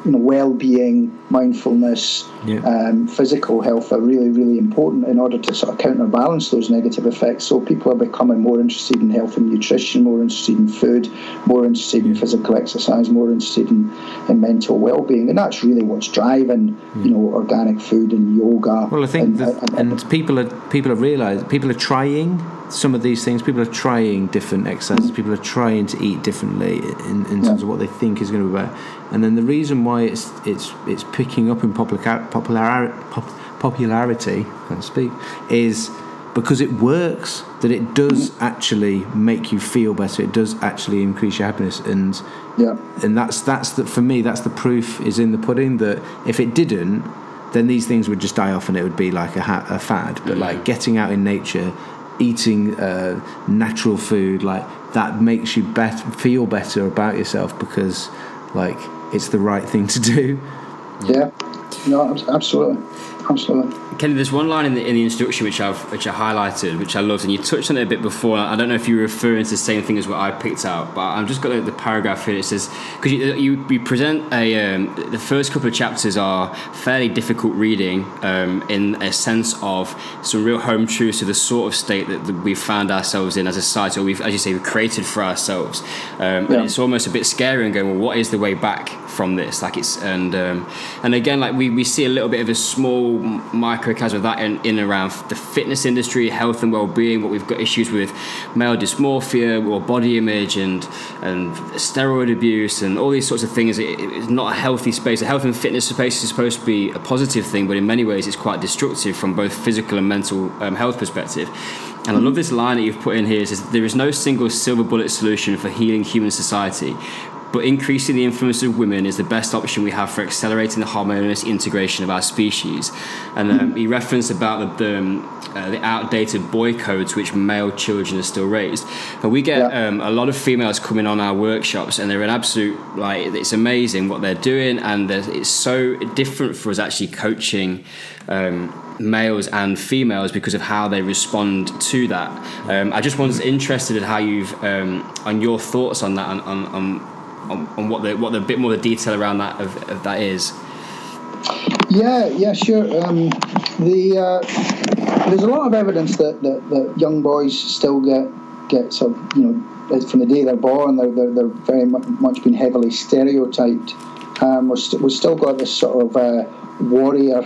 you know, well-being, mindfulness, yeah. um, physical health are really, really important in order to sort of counterbalance those negative effects. So people are becoming more interested in health and nutrition, more interested in food, more interested in physical exercise, more interested in, in mental well-being, and that's really what's driving, yeah. you know, organic food and yoga. Well, I think, and, and, and people are people are realizing people are trying some of these things. People are trying different exercises. People are trying to eat differently in, in terms yeah. of what they think is going to be better. And then the reason why it's it's it's picking up in popular popular pop, popularity, can't speak, is because it works. That it does mm. actually make you feel better. It does actually increase your happiness, and yeah, and that's that's the for me that's the proof is in the pudding. That if it didn't, then these things would just die off, and it would be like a, ha- a fad. But mm. like getting out in nature eating uh, natural food like that makes you bet- feel better about yourself because like it's the right thing to do. Yeah. No absolutely absolutely Kenny, there's one line in the, in the introduction which I've which I highlighted, which I loved, and you touched on it a bit before. I don't know if you were referring to the same thing as what I picked out, but I've just got the, the paragraph here. It says because you, you, you, present a um, the first couple of chapters are fairly difficult reading um, in a sense of some real home truths to the sort of state that, that we've found ourselves in as a society, or we've, as you say, we've created for ourselves. Um, yeah. And it's almost a bit scary and going, well, what is the way back from this? Like it's and um, and again, like we, we see a little bit of a small microcosm of that in, in around the fitness industry, health and well-being. What we've got issues with male dysmorphia or body image and and steroid abuse and all these sorts of things. It, it's not a healthy space. A health and fitness space is supposed to be a positive thing, but in many ways it's quite destructive from both physical and mental um, health perspective. And I love this line that you've put in here. It says, There is no single silver bullet solution for healing human society, but increasing the influence of women is the best option we have for accelerating the harmonious integration of our species. And um, he referenced about the, the, um, uh, the, outdated boy codes which male children are still raised. And we get yeah. um, a lot of females coming on our workshops, and they're an absolute like it's amazing what they're doing, and it's so different for us actually coaching. Um, males and females because of how they respond to that. Um, I just was interested in how you've um, on your thoughts on that on, on, on on, on what the what the bit more the detail around that of, of that is. Yeah, yeah, sure. Um, the uh, there's a lot of evidence that, that, that young boys still get get sort of, you know from the day they're born they're they're, they're very much been heavily stereotyped. Um, we've, st- we've still got this sort of uh, warrior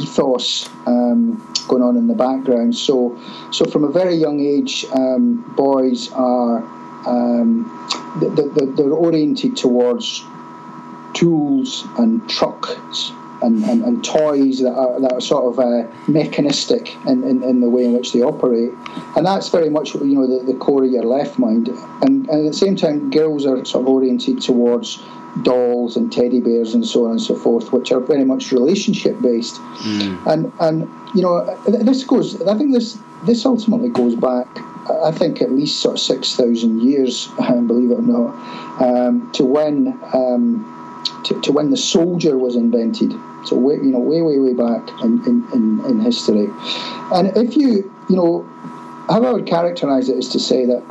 ethos um, going on in the background. So so from a very young age, um, boys are um, they're oriented towards tools and trucks and, and, and, toys that are, that are sort of uh, mechanistic in, in, in, the way in which they operate. And that's very much you know the, the core of your left mind. And, and, at the same time, girls are sort of oriented towards dolls and teddy bears and so on and so forth, which are very much relationship based. Mm. And and you know this goes. I think this this ultimately goes back I think at least sort of six thousand years, believe it or not, um, to when um, to, to, when the soldier was invented. So way, you know, way, way, way back in, in, in, history. And if you, you know, how I would characterise it is to say that,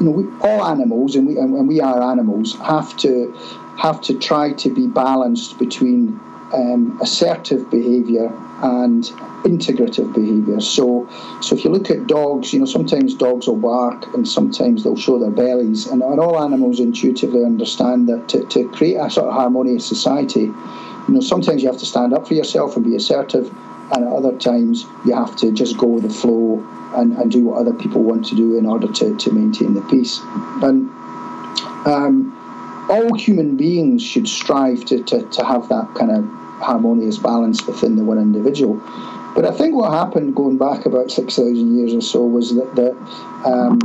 you know, we, all animals, and we and we are animals, have to have to try to be balanced between um, assertive behaviour and integrative behaviour. So, so if you look at dogs, you know sometimes dogs will bark and sometimes they'll show their bellies, and, and all animals intuitively understand that to, to create a sort of harmonious society, you know sometimes you have to stand up for yourself and be assertive, and at other times you have to just go with the flow and, and do what other people want to do in order to, to maintain the peace. And um, all human beings should strive to, to, to have that kind of harmonious balance within the one individual. But I think what happened going back about 6,000 years or so was that, that um,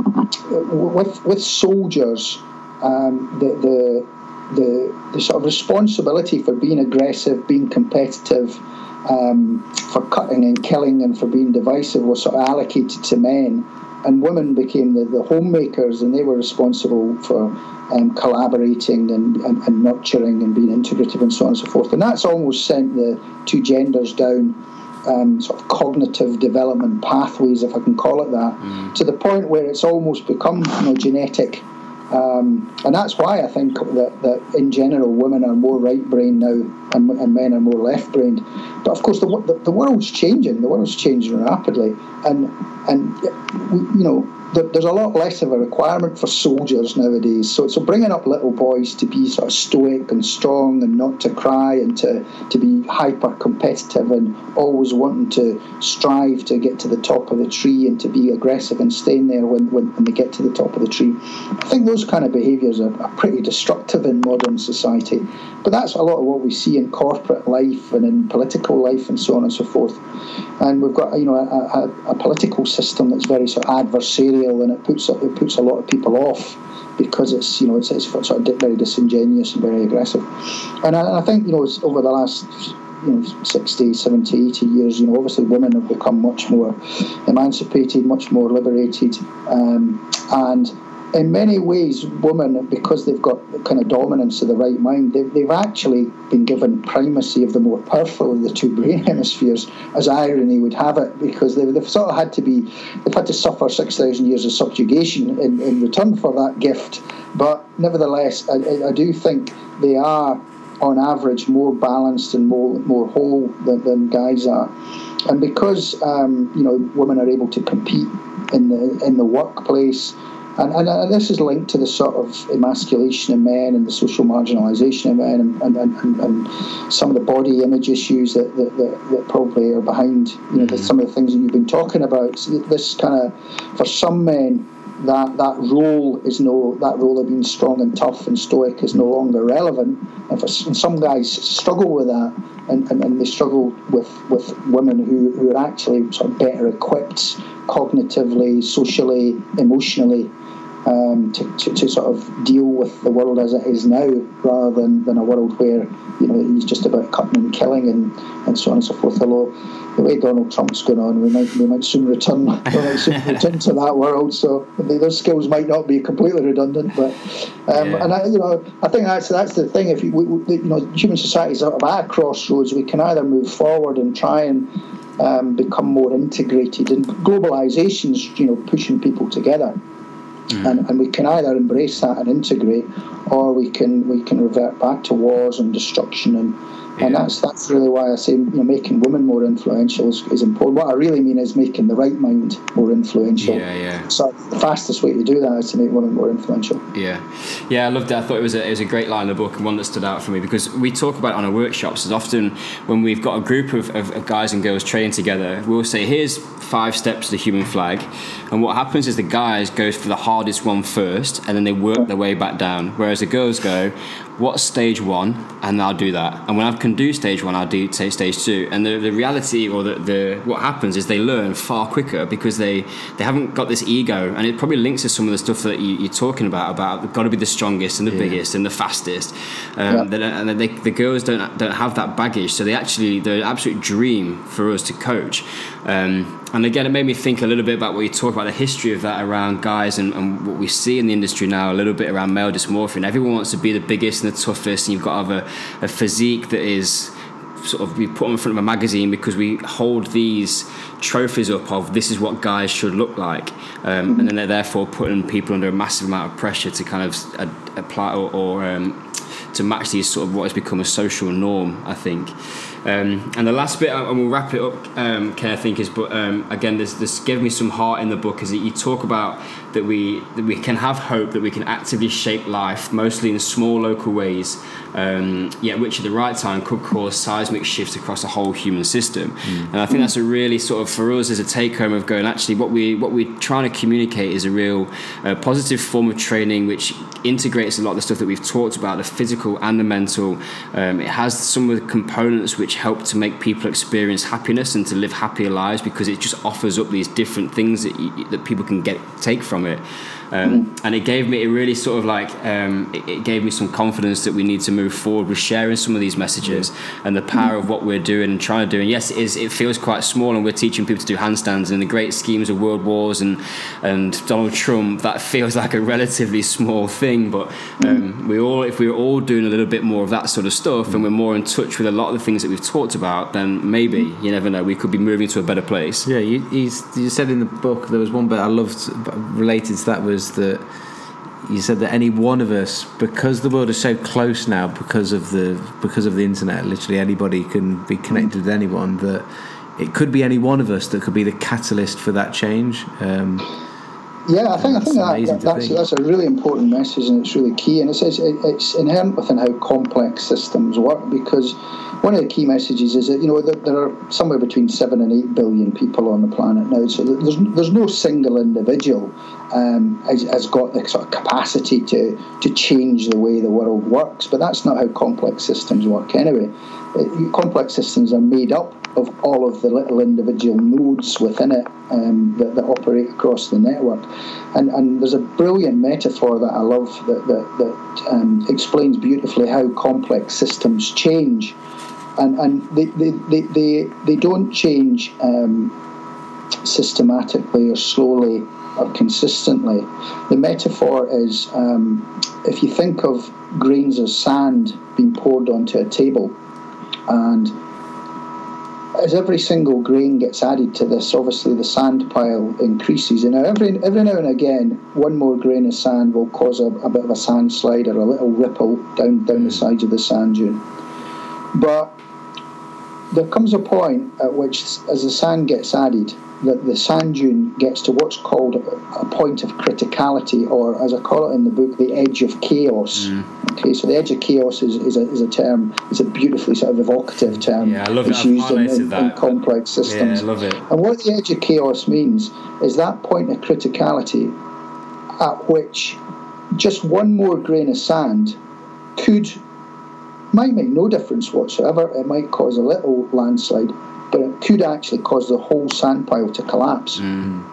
with, with soldiers, um, the, the, the, the, sort of responsibility for being aggressive, being competitive, um, for cutting and killing and for being divisive was sort of allocated to men, and women became the, the homemakers, and they were responsible for um, collaborating and, and, and, nurturing and being integrative and so on and so forth. And that's almost sent the two genders down um, sort of cognitive development pathways, if I can call it that, mm. to the point where it's almost become you know, genetic um, and that's why I think that, that in general women are more right brained now and, and, men are more left brained. But of course, the, the, the, world's changing. The world's changing rapidly, and and you know there's a lot less of a requirement for soldiers nowadays. So, so bringing up little boys to be sort of stoic and strong and not to cry and to, to be hyper competitive and always wanting to strive to get to the top of the tree and to be aggressive and staying there when, when, when they get to the top of the tree. I think those kind of behaviours are, are pretty destructive in modern society. But that's a lot of what we see in corporate life and in political life and so on and so forth. And we've got you know a, a, a political system that's very sort of adversarial and it puts it puts a lot of people off because it's you know it's, it's sort of very disingenuous and very aggressive. And I, I think you know over the last you know 60 70 80 years you know obviously women have become much more emancipated much more liberated um, and in many ways, women, because they've got the kind of dominance of the right mind, they've, they've actually been given primacy of the more powerful of the two brain hemispheres, as irony would have it, because they've, they've sort of had to be, they've had to suffer 6,000 years of subjugation in, in return for that gift. But nevertheless, I, I do think they are, on average, more balanced and more, more whole than, than guys are. And because, um, you know, women are able to compete in the, in the workplace, and, and, and, this is linked to the sort of emasculation of men and the social marginalisation of men and, and, and, some of the body image issues that, that, that, that probably are behind you know, mm-hmm. some of the things that you've been talking about. This kind of, for some men, that that role is no that role of being strong and tough and stoic is no longer relevant. And, for, and some guys struggle with that, and, and, and, they struggle with, with women who, who are actually sort of better equipped cognitively, socially, emotionally um, to, to, to, sort of deal with the world as it is now, rather than, than a world where you know he's just about cutting and killing and, and so on and so forth. Although the way Donald Trump's going on, we might we might soon return we might soon return to that world. So those skills might not be completely redundant, but um, yeah. and I, you know I think that's that's the thing. If you, we, you know human society is at a crossroads, we can either move forward and try and um, become more integrated, and globalization's you know pushing people together. Mm. And, and we can either embrace that and integrate, or we can we can revert back to wars and destruction and yeah. and that's that's really why I say you know making women more influential is, is, important. What I really mean is making the right mind more influential. Yeah, yeah. So the fastest way to do that is to make women more influential. Yeah, yeah. I loved that. I thought it was a, it was a great line in the book and one that stood out for me because we talk about on our workshops. is often when we've got a group of, of, of guys and girls training together, we'll say, "Here's five steps to the human flag," and what happens is the guys go for the hardest one first, and then they work their way back down, whereas the girls go, what's stage one and I'll do that and when I can do stage one I'll do say stage two and the, the reality or the, the what happens is they learn far quicker because they they haven't got this ego and it probably links to some of the stuff that you, are talking about about they've got to be the strongest and the yeah. biggest and the fastest um, yeah. and they, the girls don't don't have that baggage so they actually they're an absolute dream for us to coach um, and again, it made me think a little bit about what you talk about the history of that around guys and, and, what we see in the industry now, a little bit around male dysmorphia. And everyone wants to be the biggest the toughest, and you've got to have a, a physique that is sort of we put on in front of a magazine because we hold these trophies up of this is what guys should look like, um, and then they're therefore putting people under a massive amount of pressure to kind of uh, apply or, or um, to match these sort of what has become a social norm, I think. Um, and the last bit, and we'll wrap it up, um, Ken, I think, is, but um, again, this, this gave me some heart in the book, is that you talk about that we, that we can have hope, that we can actively shape life, mostly in small local ways, um, yet which at the right time could cause seismic shifts across a whole human system. Mm. And I think that's a really sort of, for us as a take home of going, actually, what, we, what we're trying to communicate is a real uh, positive form of training which integrates a lot of the stuff that we've talked about, the physical and the mental. Um, it has some of the components which which help to make people experience happiness and to live happier lives because it just offers up these different things that you, that people can get take from it. Um, mm. And it gave me, it really sort of like, um, it, it, gave me some confidence that we need to move forward with sharing some of these messages yeah. and the power of what we're doing and trying to do. And yes, it is. It feels quite small, and we're teaching people to do handstands and the great schemes of world wars and and Donald Trump. That feels like a relatively small thing, but um, mm. we all, if we we're all doing a little bit more of that sort of stuff, mm. and we're more in touch with a lot of the things that we've talked about, then maybe you never know. We could be moving to a better place. Yeah, you, you said in the book there was one bit I loved related to that was was that you said that any one of us, because the world is so close now, because of the because of the internet, literally anybody can be connected with anyone. That it could be any one of us that could be the catalyst for that change. Um, yeah, I think I think that, that's think. that's a really important message and it's really key. And it says it, it's inherent within how complex systems work because one of the key messages is that you know there are somewhere between seven and eight billion people on the planet now. So there's there's no single individual um, has, has got the sort of capacity to to change the way the world works. But that's not how complex systems work anyway. Complex systems are made up of all of the little individual nodes within it um, that, that, operate across the network. And, and there's a brilliant metaphor that I love that, that, that um, explains beautifully how complex systems change. And, and they, they, they, they, they don't change um, systematically or slowly or consistently. The metaphor is um, if you think of grains of sand being poured onto a table and as every single grain gets added to this, obviously the sand pile increases. And every every now and again, one more grain of sand will cause a, a bit of a sand slide or a little ripple down down the mm. sides of the sand dune. But there comes a point at which, as the sand gets added, that the sand dune gets to what's called a point of criticality, or as I call it in the book, the edge of chaos. Mm. Okay, so the edge of chaos is, is, a, is a term, is a beautifully sort of evocative term. Yeah, I love it's it. used in, in, in, complex systems. Yeah, I love it. And what the edge of chaos means is that point of criticality at which just one more grain of sand could might make no difference whatsoever. It might cause a little landslide, but it could actually cause the whole sand pile to collapse. Mm.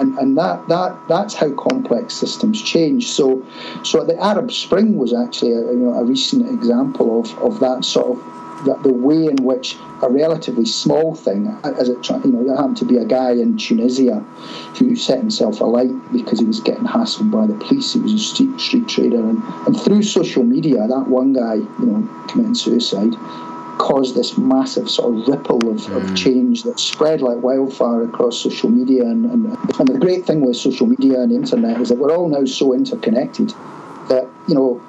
And, and that, that that's how complex systems change. So, so the Arab Spring was actually a, you know, a recent example of, of that sort of that the way in which a relatively small thing, as it you know, there happened to be a guy in Tunisia who set himself alight because he was getting hassled by the police. He was a street street trader, and, and through social media, that one guy, you know, committing suicide, caused this massive sort of ripple of, mm. of change that spread like wildfire across social media. And, and, and the great thing with social media and internet is that we're all now so interconnected that, you know,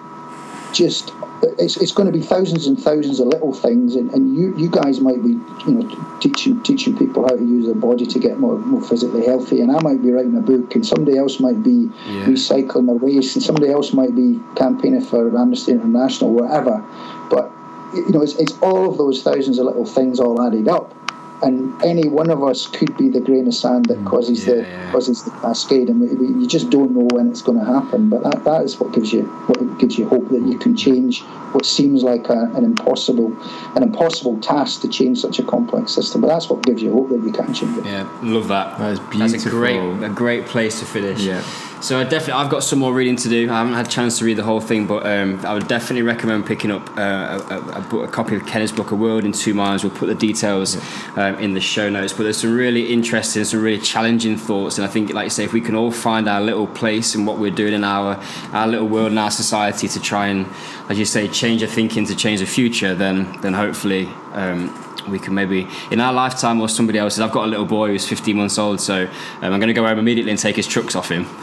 just it's, it's going to be thousands and thousands of little things, and, and you, you guys might be you know teaching teaching people how to use their body to get more, more physically healthy, and I might be writing a book, and somebody else might be yeah. recycling their waste, and somebody else might be campaigning for Amnesty International, whatever. But you know, it's, it's all of those thousands of little things all added up and any one of us could be the grain of sand that mm, causes yeah, the yeah. causes the cascade, and we, we, you just don't know when it's going to happen. But that, that is what gives you what gives you hope that you can change what seems like a, an impossible an impossible task to change such a complex system. But that's what gives you hope that you can change it. Yeah, love that. That is beautiful. That's a great a great place to finish. Yeah. So I definitely, I've got some more reading to do. I haven't had a chance to read the whole thing, but um, I would definitely recommend picking up uh, a, a, book, a, copy of Kenneth's book, A World in Two Minds. We'll put the details um, in the show notes. But there's some really interesting, some really challenging thoughts, and I think, like you say, if we can all find our little place and what we're doing in our our little world and our society to try and, as you say, change our thinking to change the future, then then hopefully. Um, we can maybe in our lifetime or somebody else's. I've got a little boy who's 15 months old, so um, I'm going to go home immediately and take his trucks off him.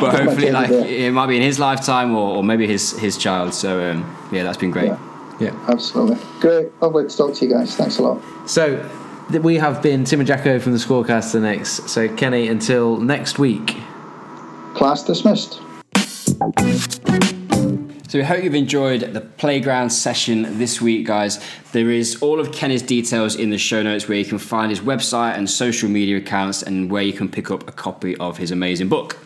but hopefully, like it might be in his lifetime or, or maybe his his child. So um, yeah, that's been great. Yeah. yeah, absolutely great. Lovely to talk to you guys. Thanks a lot. So we have been Tim and Jacko from the Scorecast. The next, so Kenny, until next week. Class dismissed. So we hope you've enjoyed the playground session this week, guys. There is all of Kenny's details in the show notes where you can find his website and social media accounts and where you can pick up a copy of his amazing book.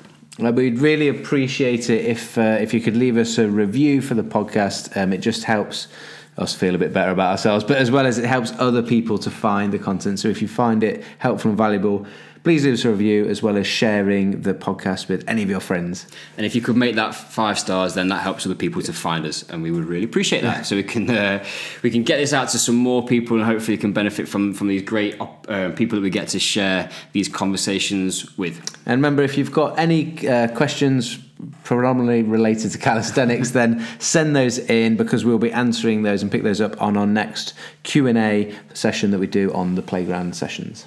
Uh, we'd really appreciate it if uh, if you could leave us a review for the podcast. Um, it just helps us feel a bit better about ourselves, but as well as it helps other people to find the content. So if you find it helpful and valuable, please leave us a review as well as sharing the podcast with any of your friends. And if you could make that five stars, then that helps other people to find us, and we would really appreciate that. So we can uh, we can get this out to some more people, and hopefully can benefit from from these great uh, people that we get to share these conversations with. And remember, if you've got any uh, questions predominantly related to calisthenics, then send those in because we'll be answering those and pick those up on our next Q and A session that we do on the playground sessions.